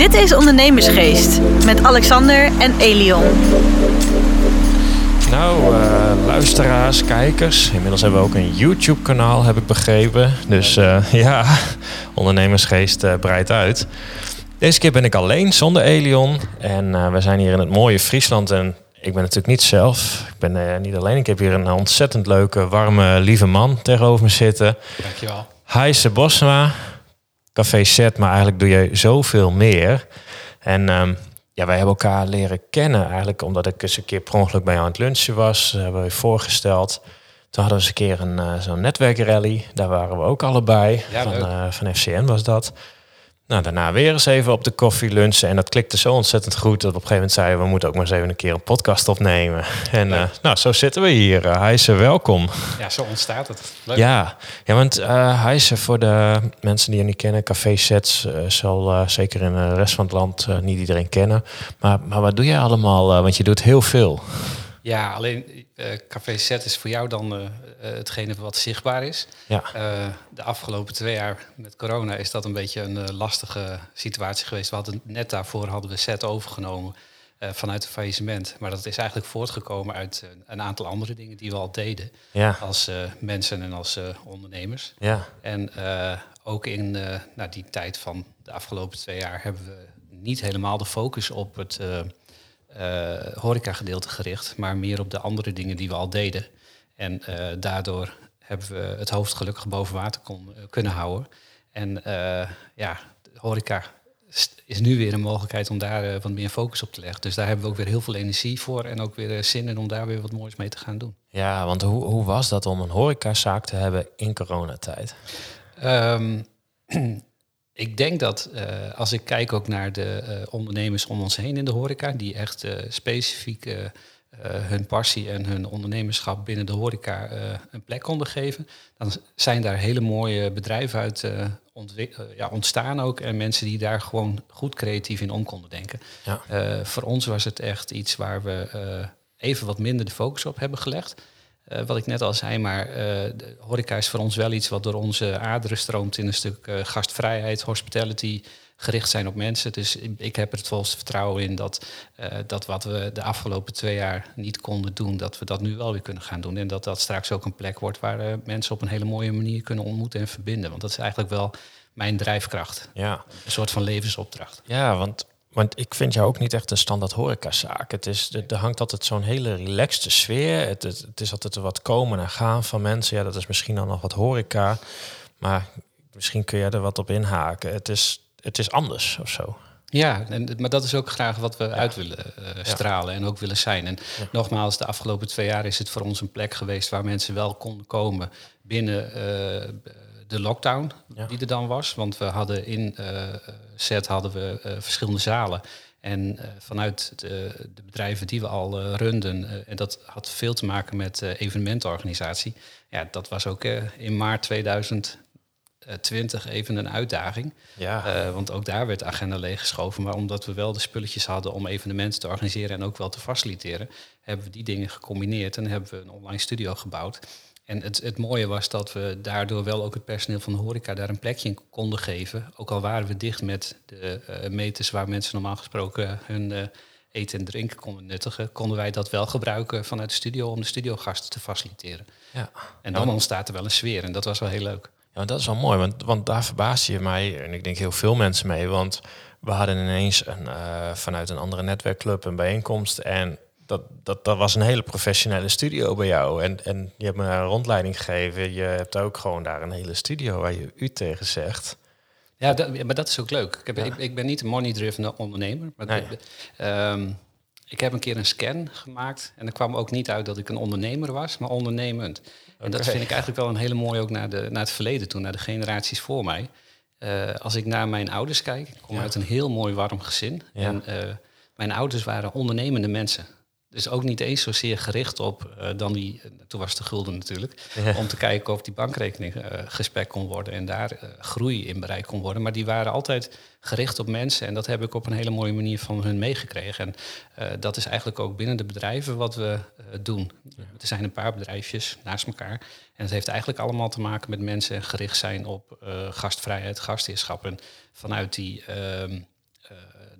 Dit is Ondernemersgeest met Alexander en Elion. Nou, uh, luisteraars, kijkers. Inmiddels hebben we ook een YouTube-kanaal, heb ik begrepen. Dus uh, ja, Ondernemersgeest uh, breidt uit. Deze keer ben ik alleen, zonder Elion. En we zijn hier in het mooie Friesland. En ik ben natuurlijk niet zelf. Ik ben niet alleen. Ik heb hier een ontzettend leuke, warme, lieve man tegenover me zitten. Dankjewel. Heise Bosma, Café Set, maar eigenlijk doe je zoveel meer. En um, ja, wij hebben elkaar leren kennen eigenlijk omdat ik eens een keer per ongeluk bij jou aan het lunchen was. Uh, hebben we je voorgesteld. Toen hadden we eens een keer een, uh, zo'n netwerkrally. Daar waren we ook allebei. Ja, van, uh, van FCN was dat. Nou, daarna weer eens even op de koffie lunchen. En dat klikte zo ontzettend goed dat op een gegeven moment zeiden we moeten ook maar eens even een keer een podcast opnemen. En uh, nou, zo zitten we hier. Uh, Heise, welkom. Ja, zo ontstaat het. Leuk. Ja, ja want uh, Heise, voor de mensen die je niet kennen, Café Sets zal zeker in de rest van het land niet iedereen kennen. Maar, maar wat doe jij allemaal? want je doet heel veel. Ja, alleen uh, Café Set is voor jou dan uh, hetgene wat zichtbaar is. Ja. Uh, de afgelopen twee jaar met corona is dat een beetje een lastige situatie geweest. We hadden net daarvoor hadden we Set overgenomen vanuit het faillissement. Maar dat is eigenlijk voortgekomen uit een aantal andere dingen die we al deden. Ja. Als mensen en als ondernemers. Ja. En ook in nou, die tijd van de afgelopen twee jaar hebben we niet helemaal de focus op het uh, horeca-gedeelte gericht, maar meer op de andere dingen die we al deden. En uh, daardoor hebben we het hoofd gelukkig boven water kon, uh, kunnen houden. En ja, horeca is nu weer een mogelijkheid om daar wat meer focus op te leggen. Dus daar hebben we ook weer heel veel energie voor en ook weer zin in om daar weer wat moois mee te gaan doen. Ja, want hoe, hoe was dat om een horecazaak te hebben in coronatijd? Um, ik denk dat uh, als ik kijk ook naar de uh, ondernemers om ons heen in de horeca, die echt uh, specifiek hun passie en hun ondernemerschap binnen de horeca een plek konden geven, dan zijn daar hele mooie bedrijven uit ja, ontstaan ook en mensen die daar gewoon goed creatief in om konden denken. Ja. voor ons was het echt iets waar we even wat minder de focus op hebben gelegd. Uh, wat ik net al zei, maar uh, de horeca is voor ons wel iets wat door onze aderen stroomt in een stuk uh, gastvrijheid, hospitality, gericht zijn op mensen. Dus ik heb er het volste vertrouwen in dat, dat wat we de afgelopen twee jaar niet konden doen, dat we dat nu wel weer kunnen gaan doen. En dat dat straks ook een plek wordt waar mensen op een hele mooie manier kunnen ontmoeten en verbinden. Want dat is eigenlijk wel mijn drijfkracht. Ja. Een soort van levensopdracht. Ja, want want ik vind jou ook niet echt een standaard horecazaak. Het is, er hangt altijd zo'n hele relaxte sfeer. Het, het, het, is altijd wat komen en gaan van mensen. Ja, dat is misschien dan nog wat horeca. Maar misschien kun je er wat op inhaken. Het is, het is anders of zo. Ja, en, maar dat is ook graag wat we ja. uit willen uh, stralen ja. en ook willen zijn. En ja. nogmaals, de afgelopen twee jaar is het voor ons een plek geweest waar mensen wel konden komen binnen uh, de lockdown Ja. die er dan was. Want we hadden in uh, set hadden we uh, verschillende zalen. En uh, vanuit de, de, bedrijven die we al runden, en dat had veel te maken met evenementenorganisatie. Ja, dat was ook in maart 2020 even een uitdaging. Ja. want ook daar werd de agenda leeggeschoven. Maar omdat we wel de spulletjes hadden om evenementen te organiseren en ook wel te faciliteren, hebben we die dingen gecombineerd en hebben we een online studio gebouwd. En het, het, mooie was dat we daardoor wel ook het personeel van de horeca daar een plekje in konden geven. Ook al waren we dicht met de uh, meters waar mensen normaal gesproken hun uh, eten en drinken konden nuttigen, konden wij dat wel gebruiken vanuit de studio om de studiogasten te faciliteren. Ja. En dan ontstaat er wel een sfeer en dat was wel heel leuk. Ja, dat is wel mooi, want, want daar verbaas je mij en ik denk heel veel mensen mee. Want we hadden ineens een, uh, vanuit een andere netwerkclub een bijeenkomst en dat, dat, dat was een hele professionele studio bij jou. En, en je hebt me een rondleiding gegeven. Je hebt ook gewoon daar een hele studio waar je u tegen zegt. Ja, dat, maar dat is ook leuk. Ik, heb, ja. ik, ik ben niet een money-driven ondernemer. Maar nee. um, ik heb een keer een scan gemaakt. En er kwam ook niet uit dat ik een ondernemer was, maar ondernemend. Okay. En dat vind ik eigenlijk wel een hele mooie ook naar, de, naar het verleden toe, naar de generaties voor mij. Uh, als ik naar mijn ouders kijk, ik kom ja. uit een heel mooi warm gezin. Ja. En uh, mijn ouders waren ondernemende mensen. Dus ook niet eens zozeer gericht op uh, dan die, toen was de gulden natuurlijk, Ja. om te kijken of die bankrekening uh, gespekt kon worden en daar uh, groei in bereikt kon worden. Maar die waren altijd gericht op mensen en dat heb ik op een hele mooie manier van hun meegekregen. En dat is eigenlijk ook binnen de bedrijven wat we doen. Er zijn een paar bedrijfjes naast elkaar en het heeft eigenlijk allemaal te maken met mensen gericht zijn op gastvrijheid, gastheerschap. En vanuit die de,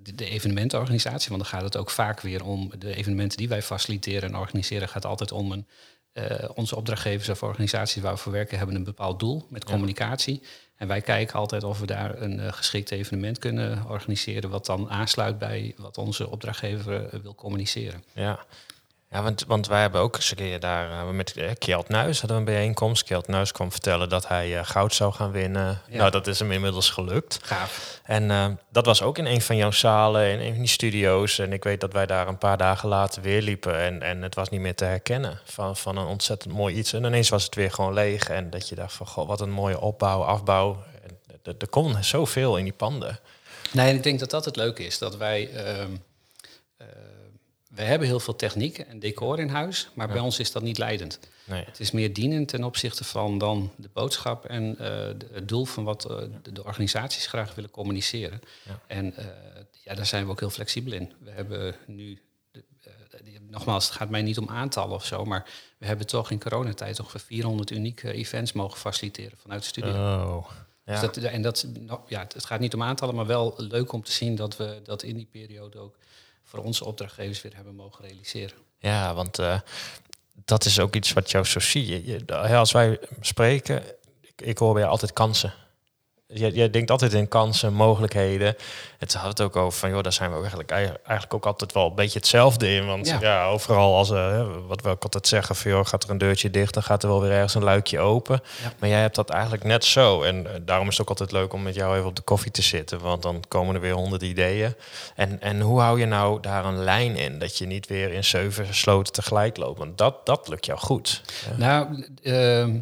de, evenementenorganisatie. Want dan gaat het ook vaak weer om de evenementen die wij faciliteren en organiseren. gaat altijd om een, onze opdrachtgevers of organisaties waar we voor werken hebben een bepaald doel met communicatie. En wij kijken altijd of we daar een uh, geschikt evenement kunnen organiseren, wat dan aansluit bij wat onze opdrachtgever wil communiceren. Ja, ja, want, want wij hebben ook eens een keer daar uh, met uh, Kjeld Nuis hadden we een bijeenkomst. Kjeld Nuis kwam vertellen dat hij uh, goud zou gaan winnen. Ja. Nou, dat is hem inmiddels gelukt. Gaaf. En dat was ook in een van jouw zalen, in een van die studio's. En ik weet dat wij daar een paar dagen later weer liepen. En, en het was niet meer te herkennen van, van een ontzettend mooi iets. En ineens was het weer gewoon leeg. En dat je dacht van, goh, wat een mooie opbouw, afbouw. Er, er kon zoveel in die panden. Nee, en ik denk dat dat het leuke is. Dat wij... Ehm, we hebben heel veel techniek en decor in huis, maar bij ons is dat niet leidend. Nee. Het is meer dienend ten opzichte van dan de boodschap en uh, het doel van wat uh, de, de, organisaties graag willen communiceren. Ja. En uh, ja, daar zijn we ook heel flexibel in. We hebben nu, de, nogmaals, het gaat mij niet om aantallen of zo, maar we hebben toch in coronatijd ongeveer 400 unieke events mogen faciliteren vanuit de studio. Oh. Ja. Dus dat, en dat, ja, het gaat niet om aantallen, maar wel leuk om te zien dat we dat in die periode ook voor onze opdrachtgevers weer hebben mogen realiseren. Ja, want uh, dat is ook iets wat jou zo zie. Je, als wij spreken, ik, hoor bij altijd kansen. Jij, jij denkt altijd in kansen, mogelijkheden. Het had het ook over van, joh, daar zijn we eigenlijk, eigenlijk ook altijd wel een beetje hetzelfde in. Want ja, overal als, uh, wat we ook altijd zeggen, van, joh, gaat er een deurtje dicht, dan gaat er wel weer ergens een luikje open. Ja. Maar jij hebt dat eigenlijk net zo. En uh, daarom is het ook altijd leuk om met jou even op de koffie te zitten. Want dan komen er weer honderd ideeën. En, en hoe hou je nou daar een lijn in? Dat je niet weer in zeven sloten tegelijk loopt. Want dat, dat lukt jou goed. Ja. Nou, uh,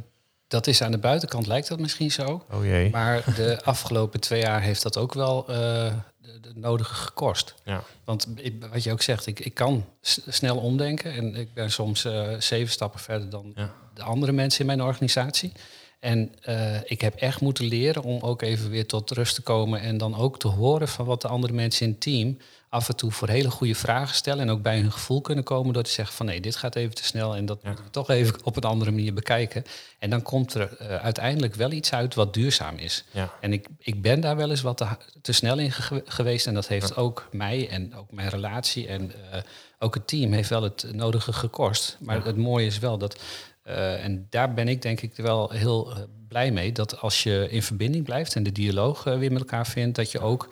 dat is aan de buitenkant lijkt dat misschien zo. Oh jee. Maar de afgelopen twee jaar heeft dat ook wel uh, de, de, nodige gekost. Ja. Want ik, wat je ook zegt, ik, ik kan snel omdenken. En ik ben soms uh, zeven stappen verder dan ja. de andere mensen in mijn organisatie. En uh, ik heb echt moeten leren om ook even weer tot rust te komen. En dan ook te horen van wat de andere mensen in het team af en toe voor hele goede vragen stellen. En ook bij hun gevoel kunnen komen door te zeggen van nee, dit gaat even te snel. En dat ja. moeten we toch even op een andere manier bekijken. En dan komt er uh, uiteindelijk wel iets uit wat duurzaam is. Ja. En ik, ik ben daar wel eens wat te, te snel in ge geweest. En dat heeft ja. ook mij en ook mijn relatie en uh, ook het team heeft wel het nodige gekost. Maar het mooie is wel dat uh, en daar ben ik denk ik wel heel blij mee. Dat als je in verbinding blijft en de dialoog weer met elkaar vindt, dat je ook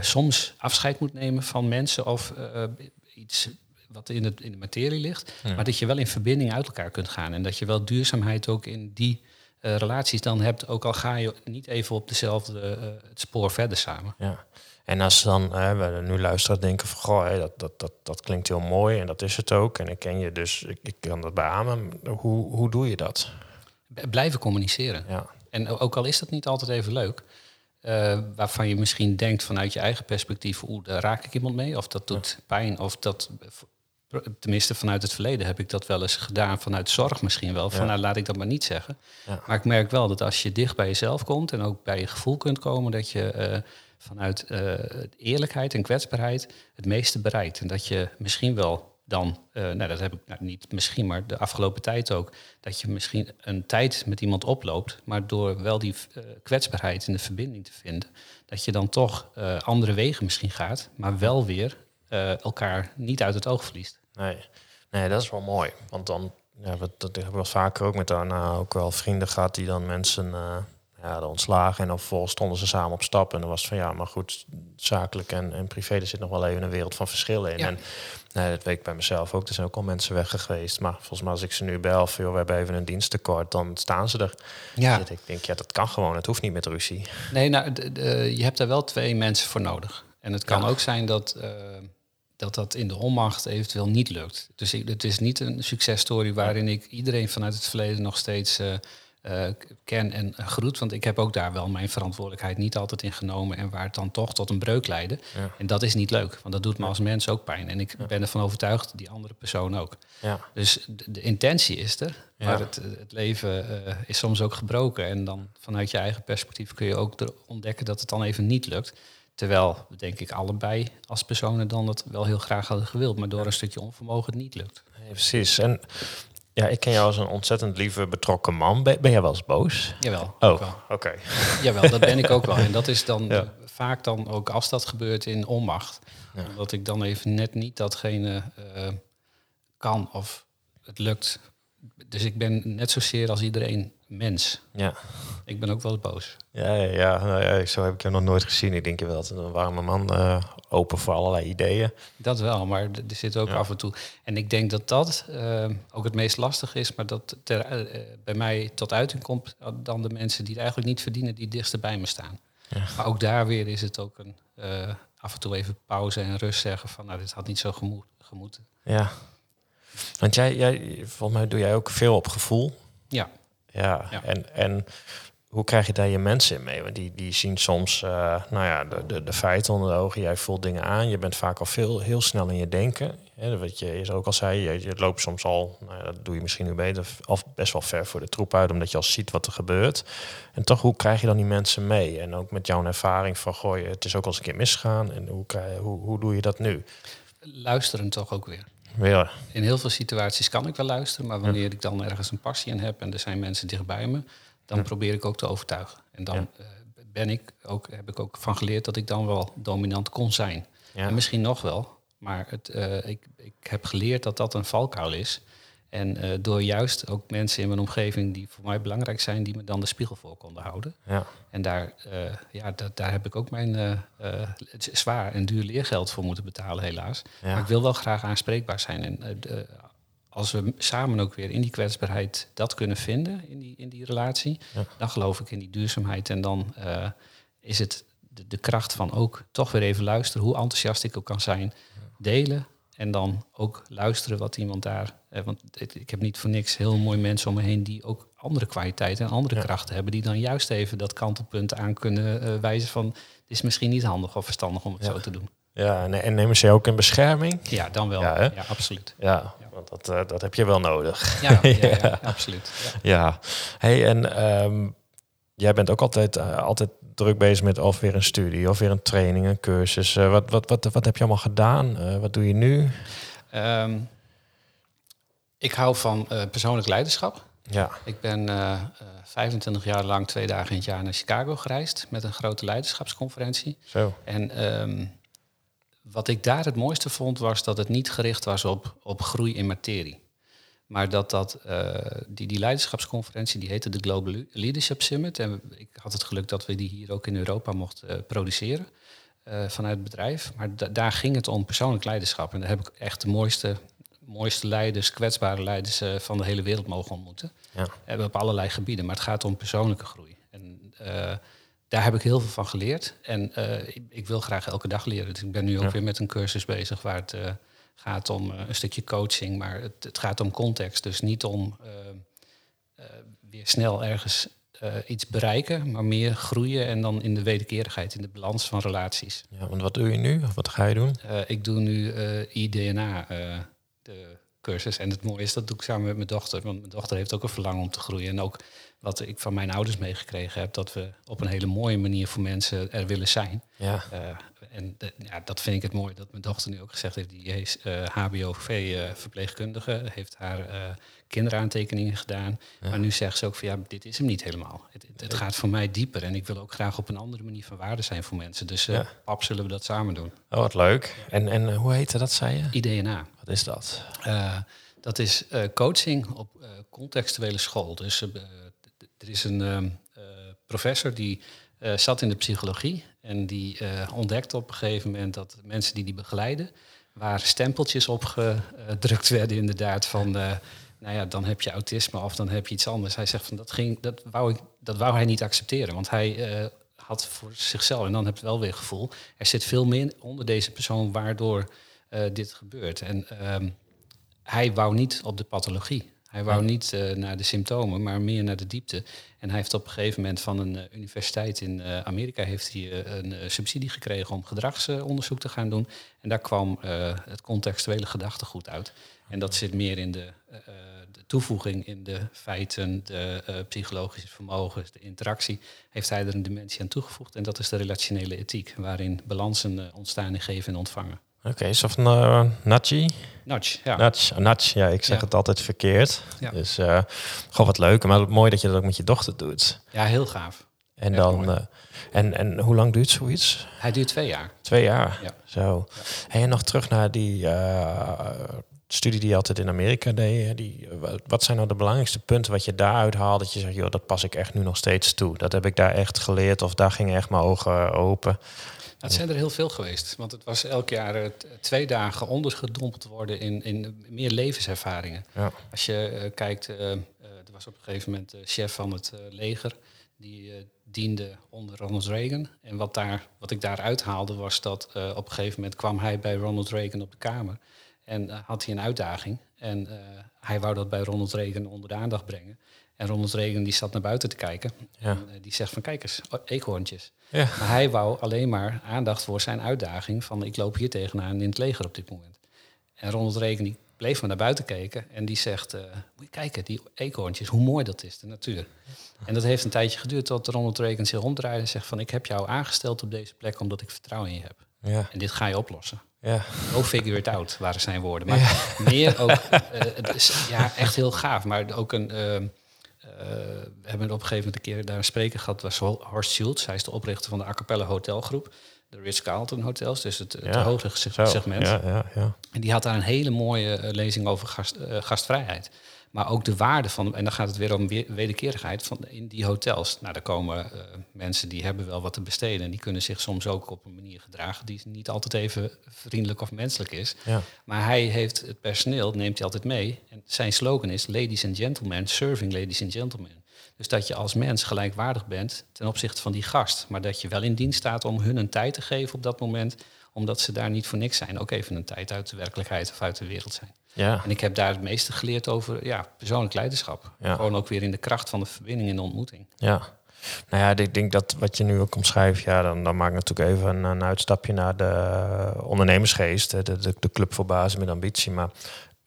soms afscheid moet nemen van mensen of iets wat in, het, in de materie ligt. Ja. Maar dat je wel in verbinding uit elkaar kunt gaan. En dat je wel duurzaamheid ook in die relaties dan hebt. Ook al ga je niet even op dezelfde het spoor verder samen. Ja. En als dan hè, we nu luisteren denken van goh, dat, dat, dat, dat klinkt heel mooi en dat is het ook. En ik ken je dus, ik, ik kan dat beamen. Hoe, hoe doe je dat? Blijven communiceren. Ja. En ook al is dat niet altijd even leuk, uh, waarvan je misschien denkt vanuit je eigen perspectief, hoe daar raak ik iemand mee, of dat doet ja. pijn, of dat tenminste vanuit het verleden heb ik dat wel eens gedaan, vanuit zorg misschien wel. Van ja. nou, laat ik dat maar niet zeggen. Ja. Maar ik merk wel dat als je dicht bij jezelf komt en ook bij je gevoel kunt komen, dat je uh, vanuit uh, eerlijkheid en kwetsbaarheid het meeste bereikt. En dat je misschien wel dan, uh, nou dat heb ik nou, niet misschien, maar de afgelopen tijd ook, dat je misschien een tijd met iemand oploopt, maar door wel die uh, kwetsbaarheid in de verbinding te vinden, dat je dan toch uh, andere wegen misschien gaat, maar wel weer elkaar niet uit het oog verliest. Nee. nee, dat is wel mooi. Want dan, ja, dat, dat heb ik wel vaker ook met daarna ook wel vrienden gehad die dan mensen ja, de ontslagen. En dan vervolgens stonden ze samen op stap. En dan was het van ja, maar goed, zakelijk en, en privé, er zit nog wel even een wereld van verschillen in. Ja. En nee, dat weet ik bij mezelf ook. Er zijn ook al mensen weg geweest. Maar volgens mij als ik ze nu bel, van, joh, we hebben even een diensttekort, dan staan ze er. Ja. Dus ik denk, ja, dat kan gewoon. Het hoeft niet met ruzie. Nee, nou, de, je hebt daar wel twee mensen voor nodig. En het kan Ja. ook zijn dat, uh, dat dat in de onmacht eventueel niet lukt. Dus ik, het is niet een successtory waarin ik iedereen vanuit het verleden nog steeds uh, uh, ken en groet. Want ik heb ook daar wel mijn verantwoordelijkheid niet altijd in genomen. En waar het dan toch tot een breuk leidde. Ja. En dat is niet leuk, want dat doet me als mens ook pijn. En ik Ja. ben ervan overtuigd, die andere persoon ook. Ja, Dus de, de intentie is er, maar het, het leven uh, is soms ook gebroken. En dan vanuit je eigen perspectief kun je ook ontdekken dat het dan even niet lukt. Terwijl, denk ik, allebei als personen dan dat wel heel graag hadden gewild. Maar door een stukje onvermogen het niet lukt. precies. En Ja, ik ken jou als een ontzettend lieve, betrokken man. Ben, ben jij wel eens boos? Jawel. Oh, oké. Jawel, dat ben ik ook wel. En dat is dan Ja. vaak dan ook als dat gebeurt in onmacht. Ja. Omdat ik dan even net niet datgene eh, kan of het lukt. Dus ik ben net zozeer als iedereen mens. Ja. Ik ben ook wel boos. Ja, ja, ja, nou ja, zo heb ik je nog nooit gezien. Ik denk je wel, een warme man, eh, open voor allerlei ideeën. Dat wel, maar er zit ook Ja. af en toe. En ik denk dat dat eh, ook het meest lastig is, maar dat ter, eh, bij mij tot uiting komt dan de mensen die het eigenlijk niet verdienen, die het dichtst bij me staan. Ja. Maar ook daar weer is het ook een af en toe even pauze en rust zeggen van nou, dit had niet zo gemo- gemoeten. Ja. Want jij, jij, volgens mij doe jij ook veel op gevoel. Ja, Ja, Ja. En, en hoe krijg je daar je mensen in mee? Want die, die zien soms eh, nou ja, de, de, de feiten onder de ogen. Jij voelt dingen aan. Je bent vaak al veel, heel snel in je denken. Hè, wat je eerst ook al zei, je, je loopt soms al, nou ja, dat doe je misschien nu beter, al best wel ver voor de troep uit, omdat je al ziet wat er gebeurt. En toch, hoe krijg je dan die mensen mee? En ook met jouw ervaring van, gooi, het is ook al eens een keer misgegaan. En hoe, krijg, hoe, hoe doe je dat nu? luisteren toch ook weer. Weer, In heel veel situaties kan ik wel luisteren, maar wanneer ik dan ergens een passie in heb en er zijn mensen dichtbij me, dan Ja. probeer ik ook te overtuigen. En dan Ja. eh, ben ik ook, heb ik ook van geleerd dat ik dan wel dominant kon zijn. ja. En misschien nog wel, maar het, eh, ik, ik heb geleerd dat dat een valkuil is. En eh, door juist ook mensen in mijn omgeving die voor mij belangrijk zijn, die me dan de spiegel voor konden houden. ja. En daar, eh, ja, da- daar heb ik ook mijn eh, zwaar en duur leergeld voor moeten betalen, helaas. Ja. Maar ik wil wel graag aanspreekbaar zijn. En de- als we samen ook weer in die kwetsbaarheid dat kunnen vinden, in die, in die relatie, Ja. dan geloof ik in die duurzaamheid. En dan is het de, de kracht van ook toch weer even luisteren, hoe enthousiast ik ook kan zijn, delen. En dan ook luisteren wat iemand daar. Eh, want ik, heb niet voor niks heel mooi mensen om me heen die ook andere kwaliteiten en andere Ja. krachten hebben. Die dan juist even dat kantelpunt aan kunnen eh, wijzen van. Het is misschien niet handig of verstandig om het Ja. zo te doen. ja en, en nemen ze je ook in bescherming? Ja, dan wel. Ja, absoluut. Ja, want dat, eh, dat heb je wel nodig. Ja, absoluut. Ja. Hey, en ehm, jij bent ook altijd, altijd druk bezig met of weer een studie, of weer een training, een cursus. Eh, wat, wat, wat, wat heb je allemaal gedaan? Eh, wat doe je nu? Ehm, ik hou van eh, persoonlijk leiderschap. Ja, Ik ben eh, eh, 25 jaar lang twee dagen in het jaar naar Chicago gereisd met een grote leiderschapsconferentie. zo. En ehm, wat ik daar het mooiste vond, was dat het niet gericht was op, op groei in materie. Maar dat, dat eh, die, die leiderschapsconferentie, die heette de Global Leadership Summit. En ik had het geluk dat we die hier ook in Europa mochten eh, produceren eh, vanuit het bedrijf. Maar da- daar ging het om persoonlijk leiderschap. En daar heb ik echt de mooiste, mooiste leiders, kwetsbare leiders van de hele wereld mogen ontmoeten. Ja. Hebben op allerlei gebieden, maar het gaat om persoonlijke groei. En daar heb ik heel veel van geleerd. En ik, ik wil graag elke dag leren. Dus ik ben nu ook Ja. weer met een cursus bezig waar het gaat om eh, een stukje coaching, maar het, het gaat om context. Dus niet om eh, eh, weer snel ergens iets bereiken, maar meer groeien en dan in de wederkerigheid, in de balans van relaties. ja, want wat doe je nu? Of wat ga je doen? Ik doe nu IDNA, de cursus. En het mooie is, dat doe ik samen met mijn dochter. Want mijn dochter heeft ook een verlangen om te groeien. En ook wat ik van mijn ouders meegekregen heb, dat we op een hele mooie manier voor mensen er willen zijn. Ja, en de- ja, dat vind ik het mooi dat mijn dochter nu ook gezegd heeft. Die is eh HBOV-verpleegkundige, heeft haar eh, kinderaantekeningen gedaan. Ja. Maar nu zegt ze ook van ja, dit is hem niet helemaal. Het, het, het gaat voor mij dieper en ik wil ook graag op een andere manier van waarde zijn voor mensen. Dus eh Ja. pap, zullen we dat samen doen. oh, wat leuk. En, en eh, hoe heette dat, zei je? IDNA. Wat is dat? Eh, dat is eh, coaching op eh, contextuele school. Dus eh, er is een ehm, eh, professor die eh, zat in de psychologie en die eh, ontdekte op een gegeven moment dat mensen die die begeleiden, waar stempeltjes op gedrukt werden inderdaad van, eh, nou ja, dan heb je autisme of dan heb je iets anders. Hij zegt van dat ging, dat wou ik, dat wou hij niet accepteren, want hij eh, had voor zichzelf en dan heb je wel weer gevoel, er zit veel meer onder deze persoon waardoor dit gebeurt. En ehm, hij wou niet op de pathologie. Hij wou niet eh, naar de symptomen, maar meer naar de diepte. En hij heeft op een gegeven moment van een eh, universiteit in eh, Amerika heeft hij, een subsidie gekregen om gedragsonderzoek te gaan doen. En daar kwam het contextuele gedachtegoed uit. En dat zit meer in de, de toevoeging in de feiten, de psychologische vermogens, de interactie. Heeft hij er een dimensie aan toegevoegd. En dat is de relationele ethiek, waarin balansen ontstaan in geven en ontvangen. Oké, is of uh, Nachi? Nudge, ja. Nudge, nudge, ja, ik zeg Ja. het altijd verkeerd. Ja. Dus eh, gewoon wat leuk. Maar mooi dat je dat ook met je dochter doet. Ja, heel gaaf. En Echt dan, eh, en, en hoe lang duurt zoiets? Hij duurt twee jaar. Twee jaar. Ja. Zo. Hey, en nog terug naar die eh, studie die je altijd in Amerika deed. Die, eh, wa- wat zijn nou de belangrijkste punten wat je daaruit haalt? Dat je zegt, joh, dat pas ik echt nu nog steeds toe. Dat heb ik daar echt geleerd of daar gingen echt mijn ogen open. Nou, het zijn er heel veel geweest. Want het was elk jaar eh, twee dagen ondergedompeld worden in, in meer levenservaringen. Ja. Als je eh, kijkt, eh, eh, er was op een gegeven moment de chef van het eh, leger. Die eh, diende onder Ronald Reagan. En wat, daar, wat ik daaruit haalde was dat eh, op een gegeven moment kwam hij bij Ronald Reagan op de kamer. En eh, had hij een uitdaging. En eh, hij wou dat bij Ronald Reagan onder de aandacht brengen. En Ronald Reagan die zat naar buiten te kijken. Ja. En eh, die zegt van kijk eens, eekhoorntjes. Ja. Maar hij wou alleen maar aandacht voor zijn uitdaging van ik loop hier tegenaan in het leger op dit moment. En Ronald Reagan die bleef maar naar buiten kijken en die zegt, moet je kijken, die eekhoorntjes, hoe mooi dat is, de natuur. En dat heeft een tijdje geduurd tot Ronald Reagan zich omdraaide en zegt van ik heb jou aangesteld op deze plek omdat ik vertrouwen in je heb. Ja, En dit ga je oplossen. Ja, Go figure it out, waren zijn woorden. Maar meer ook, eh, is, ja, echt heel gaaf. Maar ook een, ehm, eh, we hebben op een gegeven moment een keer daar een spreker gehad, was Horst Schultz. Hij is de oprichter van de A Cappella Hotelgroep, de Ritz-Carlton Hotels, dus het, het Ja, zo. segment. Ja, ja, ja. En die had daar een hele mooie eh, lezing over gast, eh, gastvrijheid. Maar ook de waarde van, en dan gaat het weer om weer- wederkerigheid van in die hotels. Nou, daar komen eh, mensen die hebben wel wat te besteden. En die kunnen zich soms ook op een manier gedragen die niet altijd even vriendelijk of menselijk is. ja. Maar hij heeft het personeel, neemt hij altijd mee. En zijn slogan is Ladies and Gentlemen, serving ladies and gentlemen. Dus dat je als mens gelijkwaardig bent ten opzichte van die gast. Maar dat je wel in dienst staat om hun een tijd te geven op dat moment. Omdat ze daar niet voor niks zijn. Ook even een tijd uit de werkelijkheid of uit de wereld zijn. ja. En ik heb daar het meeste geleerd over ja, persoonlijk leiderschap. Ja. Gewoon ook weer in de kracht van de verbinding in de ontmoeting. Ja. Nou ja, ik denk dat wat je nu ook omschrijft, ja, dan, dan maak ik natuurlijk even een, een uitstapje naar de ondernemersgeest, hè, de, de, de club voor bazen met ambitie. Maar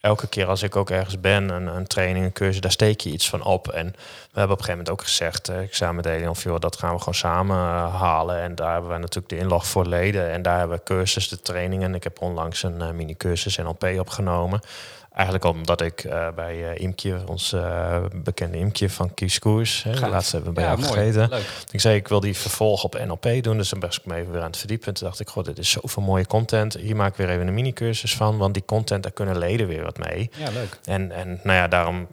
elke keer als ik ook ergens ben, een, een training, een cursus, daar steek je iets van op. En we hebben op een gegeven moment ook gezegd, eh, ik samen met dat gaan we gewoon samen eh, halen. En daar hebben we natuurlijk de inlog voor leden. En daar hebben we cursus, de trainingen. Ik heb onlangs een eh, mini-cursus NLP opgenomen. Eigenlijk omdat ik eh, bij eh, Imkje, ons eh, bekende Imkje van Kieskoers, hè, Gaaf. laatst hebben we bij ja, jou mooi. gegeten. Leuk. Ik zei, ik wil die vervolg op NLP doen. Dus dan ben ik me even weer aan het verdiepen. En toen dacht ik, god, dit is zoveel mooie content. Hier maak ik weer even een mini-cursus van. Want die content, daar kunnen leden weer wat mee. Ja, leuk. En, en nou ja, daarom,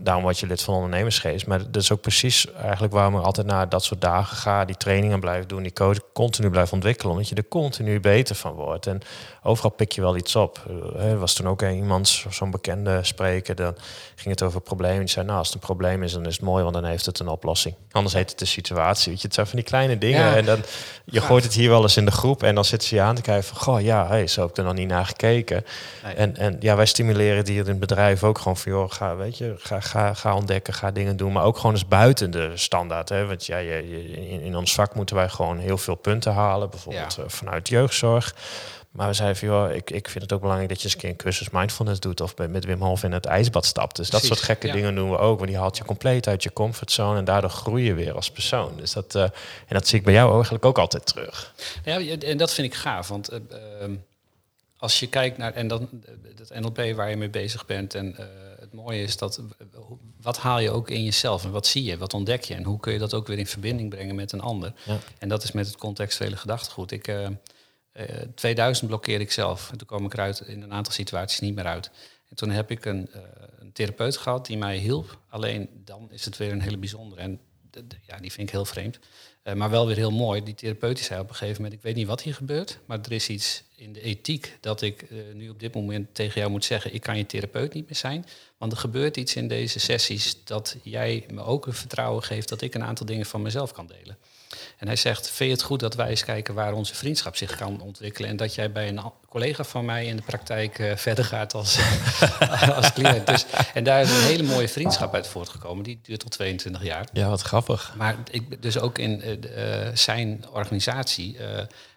daarom word je lid van ondernemersgeest. Maar dat is ook precies eigenlijk waarom ik altijd naar dat soort dagen ga. Die trainingen blijf doen. Die coach continu blijf ontwikkelen. Omdat je er continu beter van wordt. En overal pik je wel iets op. Er was toen ook een- iemand, zo- zo'n bekende spreker. Dan ging het over problemen. Die zei, nou als het een probleem is, dan is het mooi. Want dan heeft het een oplossing. Anders heet het de situatie. Weet je, het zijn van die kleine dingen. Ja. En dan, je gooit het hier wel eens in de groep. En dan zitten ze je aan te kijken van... Goh, ja, hey, zo heb ik er nog niet naar gekeken. Nee. En, en ja, wij stimuleren die in het bedrijf ook gewoon van... joh, ga, weet je, ga, ga, ga ontdekken, ga dingen doen. Maar ook gewoon eens buiten de standaard. Hè? Want ja, je, in, in ons vak moeten wij gewoon heel veel punten halen. Bijvoorbeeld Ja. eh, vanuit jeugdzorg. Maar we zeiden van, joh, ik, ik vind het ook belangrijk... dat je eens een keer een cursus mindfulness doet... of met Wim Hof in het ijsbad stapt. Dus dat Precies, soort gekke ja. dingen doen we ook. Want die haalt je compleet uit je comfortzone... en daardoor groei je weer als persoon. Dus dat, eh, en dat zie ik bij jou eigenlijk ook altijd terug. Ja, en dat vind ik gaaf. Want eh, ehm, als je kijkt naar en dan eh, dat NLP waar je mee bezig bent. En het mooie is dat wat haal je ook in jezelf en wat zie je, wat ontdek je en hoe kun je dat ook weer in verbinding brengen met een ander. Ja. En dat is met het contextuele gedachtegoed. Ik, eh, eh, 2000 blokkeerde ik zelf. En toen kwam ik eruit in een aantal situaties niet meer uit. En toen heb ik een, eh, een therapeut gehad die mij hielp. Alleen dan is het weer een hele bijzondere. En ja, die vind ik heel vreemd. Eh, maar wel weer heel mooi. Die therapeut die zei op een gegeven moment... ik weet niet wat hier gebeurt... maar er is iets in de ethiek... dat ik nu op dit moment tegen jou moet zeggen... ik kan je therapeut niet meer zijn. Want er gebeurt iets in deze sessies... dat jij me ook een vertrouwen geeft... dat ik een aantal dingen van mezelf kan delen. En hij zegt, vind je het goed dat wij eens kijken waar onze vriendschap zich kan ontwikkelen en dat jij bij een collega van mij in de praktijk eh, verder gaat als, als cliënt. Dus, en daar is een hele mooie vriendschap uit voortgekomen. Die duurt al 22 jaar. Ja, wat grappig. Maar ik, dus ook in eh, eh, zijn organisatie.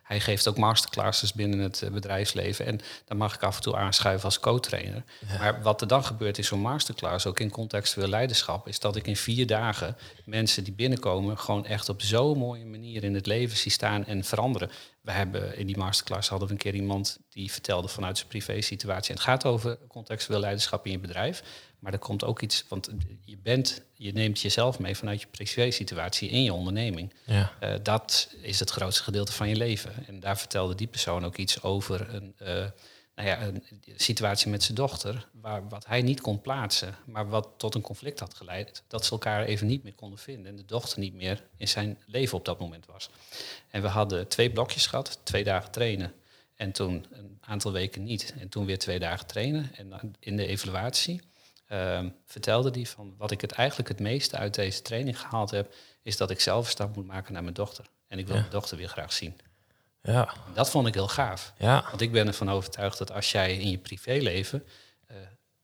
Hij geeft ook masterclasses binnen het eh, bedrijfsleven. En dan mag ik af en toe aanschuiven als co-trainer. Maar wat er dan gebeurt in zo'n masterclass, ook in contextueel leiderschap, is dat ik in vier dagen mensen die binnenkomen gewoon echt op zo'n mooie manier in het leven zie staan en veranderen. We hebben in die masterclass hadden we een keer iemand die vertelde vanuit zijn privé situatie. En het gaat over contextueel leiderschap in je bedrijf. Maar er komt ook iets, want je bent, je neemt jezelf mee vanuit je privé situatie in je onderneming. Ja. Uh, dat is het grootste gedeelte van je leven. En daar vertelde die persoon ook iets over een, uh, nou ja, een situatie met zijn dochter, waar, wat hij niet kon plaatsen, maar wat tot een conflict had geleid, dat ze elkaar even niet meer konden vinden en de dochter niet meer in zijn leven op dat moment was. En we hadden twee blokjes gehad, twee dagen trainen en toen een aantal weken niet. En toen weer twee dagen trainen en in de evaluatie uh, vertelde hij van wat ik het eigenlijk het meeste uit deze training gehaald heb, is dat ik zelf een stap moet maken naar mijn dochter. En ik wil Ja. mijn dochter weer graag zien. Ja. Dat vond ik heel gaaf. Ja. Want ik ben ervan overtuigd dat als jij in je privéleven eh,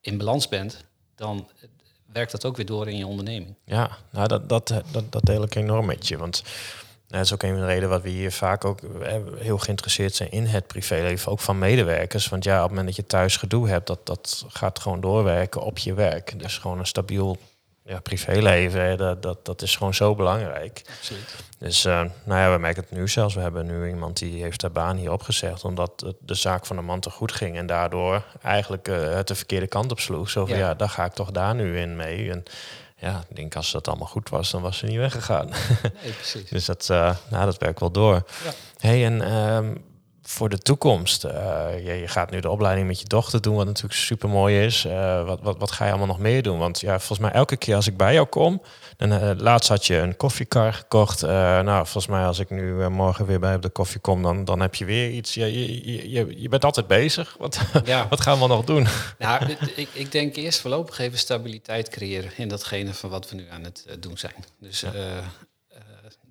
in balans bent, dan eh, werkt dat ook weer door in je onderneming. Ja, nou dat, dat, dat, dat deel ik enorm met je. Want dat is ook een van de redenen wat we hier vaak ook eh, heel geïnteresseerd zijn in het privéleven, ook van medewerkers. Want ja, op het moment dat je thuis gedoe hebt, dat, dat gaat gewoon doorwerken op je werk. Dus gewoon een stabiel ja, privéleven, dat, dat, dat is gewoon zo belangrijk. Absoluut. Dus uh, nou ja, we merken het nu zelfs. We hebben nu iemand die heeft haar baan hier opgezegd omdat de zaak van de man te goed ging en daardoor eigenlijk uh, het de verkeerde kant op sloeg. Zo van ja. ja, daar ga ik toch daar nu in mee. En ja, ik denk als dat allemaal goed was, dan was ze niet weggegaan. Nee, precies. dus dat, uh, nou, dat werkt wel door. Ja. Hey, en uh, voor de toekomst, uh, je, je, gaat nu de opleiding met je dochter doen, wat natuurlijk super mooi is. Uh, wat, wat, wat ga je allemaal nog meer doen? Want ja, volgens mij elke keer als ik bij jou kom, dan uh, laatst had je een koffiekar gekocht. nou, volgens mij als ik nu morgen weer bij op de koffie kom, dan, dan heb je weer iets. Ja, je, je, je, je bent altijd bezig. Wat, ja. wat gaan we nog doen? Nou, ik, ik denk eerst voorlopig even stabiliteit creëren in datgene van wat we nu aan het doen zijn. Dus ja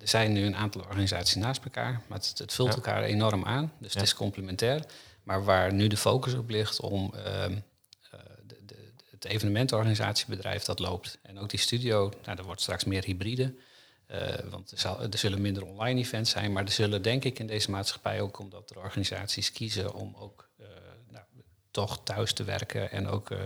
er zijn nu een aantal organisaties naast elkaar, maar het, het vult ja. elkaar enorm aan. Dus ja. het is complementair. Maar waar nu de focus op ligt om uh, de, de, het evenementenorganisatiebedrijf dat loopt. En ook die studio, nou, er wordt straks meer hybride. Uh, want er, zal, er, zullen minder online events zijn, maar er zullen denk ik in deze maatschappij ook, omdat er organisaties kiezen om ook toch thuis te werken en ook uh,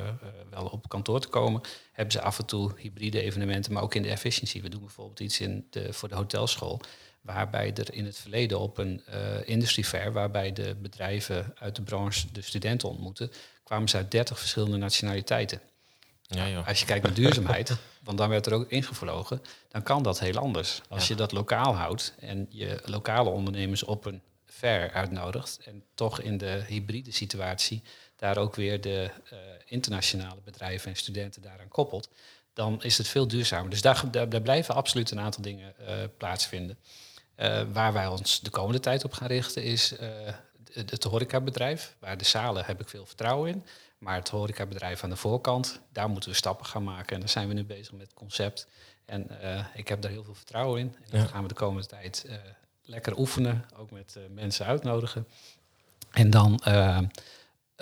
wel op kantoor te komen, hebben ze af en toe hybride evenementen, maar ook in de efficiëntie. We doen bijvoorbeeld iets in de, voor de hotelschool, waarbij er in het verleden op een uh, industry fair, waarbij de bedrijven uit de branche de studenten ontmoeten, kwamen ze uit 30 verschillende nationaliteiten. Ja, joh. Als je kijkt naar duurzaamheid, want dan werd er ook ingevlogen, dan kan dat heel anders. Als ja. je dat lokaal houdt en je lokale ondernemers op een fair uitnodigt en toch in de hybride situatie daar ook weer de uh, internationale bedrijven en studenten daaraan koppelt, dan is het veel duurzamer. Dus daar, daar, daar blijven absoluut een aantal dingen uh, plaatsvinden. Uh, waar wij ons de komende tijd op gaan richten is het, het horecabedrijf. Waar de zalen heb ik veel vertrouwen in. Maar het horecabedrijf aan de voorkant, daar moeten we stappen gaan maken. En daar zijn we nu bezig met het concept. En ik heb daar heel veel vertrouwen in. En dat gaan we de komende tijd lekker oefenen. Ook met mensen uitnodigen. En dan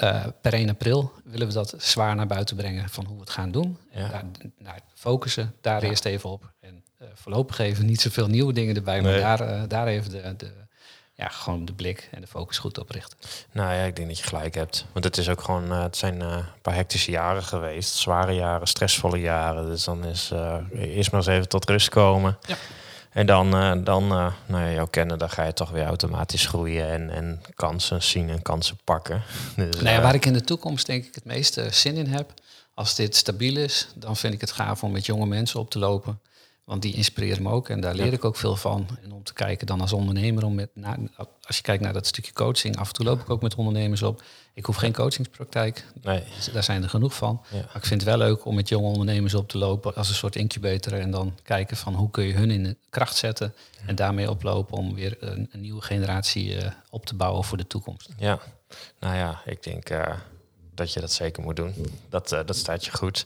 uh, per 1 april willen we dat zwaar naar buiten brengen van hoe we het gaan doen. Ja. En daar, daar focussen, daar ja. eerst even op. En uh, voorlopig even niet zoveel nieuwe dingen erbij, nee. maar daar, uh, daar even de, de, ja, gewoon de blik en de focus goed op richten. Nou ja, ik denk dat je gelijk hebt. Want het is ook gewoon, het zijn een paar hectische jaren geweest. Zware jaren, stressvolle jaren. Dus dan is eerst maar eens even tot rust komen. Ja. En dan, uh, dan uh, nou ja, jou kennen, dan ga je toch weer automatisch groeien en, en kansen zien en kansen pakken. Dus, nou ja, waar ik in de toekomst denk ik het meeste zin in heb, als dit stabiel is, dan vind ik het gaaf om met jonge mensen op te lopen. Want die inspireren me ook en daar leer ja. ik ook veel van. En om te kijken dan als ondernemer, om met, na, als je kijkt naar dat stukje coaching, af en toe loop ik ook met ondernemers op. Ik hoef geen coachingspraktijk, nee. daar zijn er genoeg van. Ja. Maar ik vind het wel leuk om met jonge ondernemers op te lopen als een soort incubator. En dan kijken van hoe kun je hun in de kracht zetten. Ja. En daarmee oplopen om weer een, een nieuwe generatie uh, op te bouwen voor de toekomst. Ja, nou ja, ik denk uh, dat je dat zeker moet doen. Dat, uh, dat staat je goed.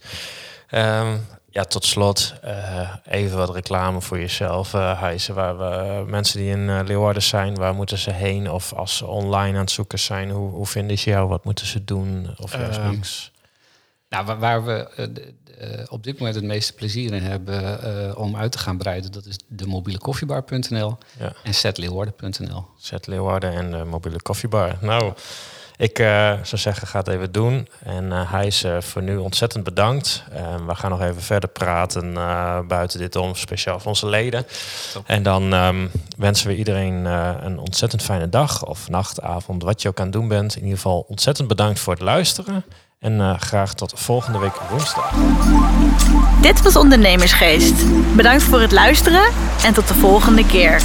Um, ja, tot slot uh, even wat reclame voor jezelf, uh, Heijzen. Waar we, mensen die in Leeuwarden zijn, waar moeten ze heen? Of als ze online aan het zoeken zijn, hoe, hoe vinden ze jou? Wat moeten ze doen? Of juist Ehm, niks? Nou, waar, waar we op dit moment het meeste plezier in hebben om uit te gaan breiden, dat is de mobielekoffieba.nl ja. en setleeuwarden.nl. Zet Leeuwarden en de mobiele koffiebar. Nou, Ik uh, zou zeggen, ga het even doen. En uh, hij is uh, voor nu ontzettend bedankt. we gaan nog even verder praten buiten dit om, speciaal voor onze leden. Top. En dan um, wensen we iedereen een ontzettend fijne dag of nacht, avond, wat je ook aan het doen bent. In ieder geval ontzettend bedankt voor het luisteren. En graag tot volgende week woensdag. Dit was Ondernemersgeest. Bedankt voor het luisteren en tot de volgende keer.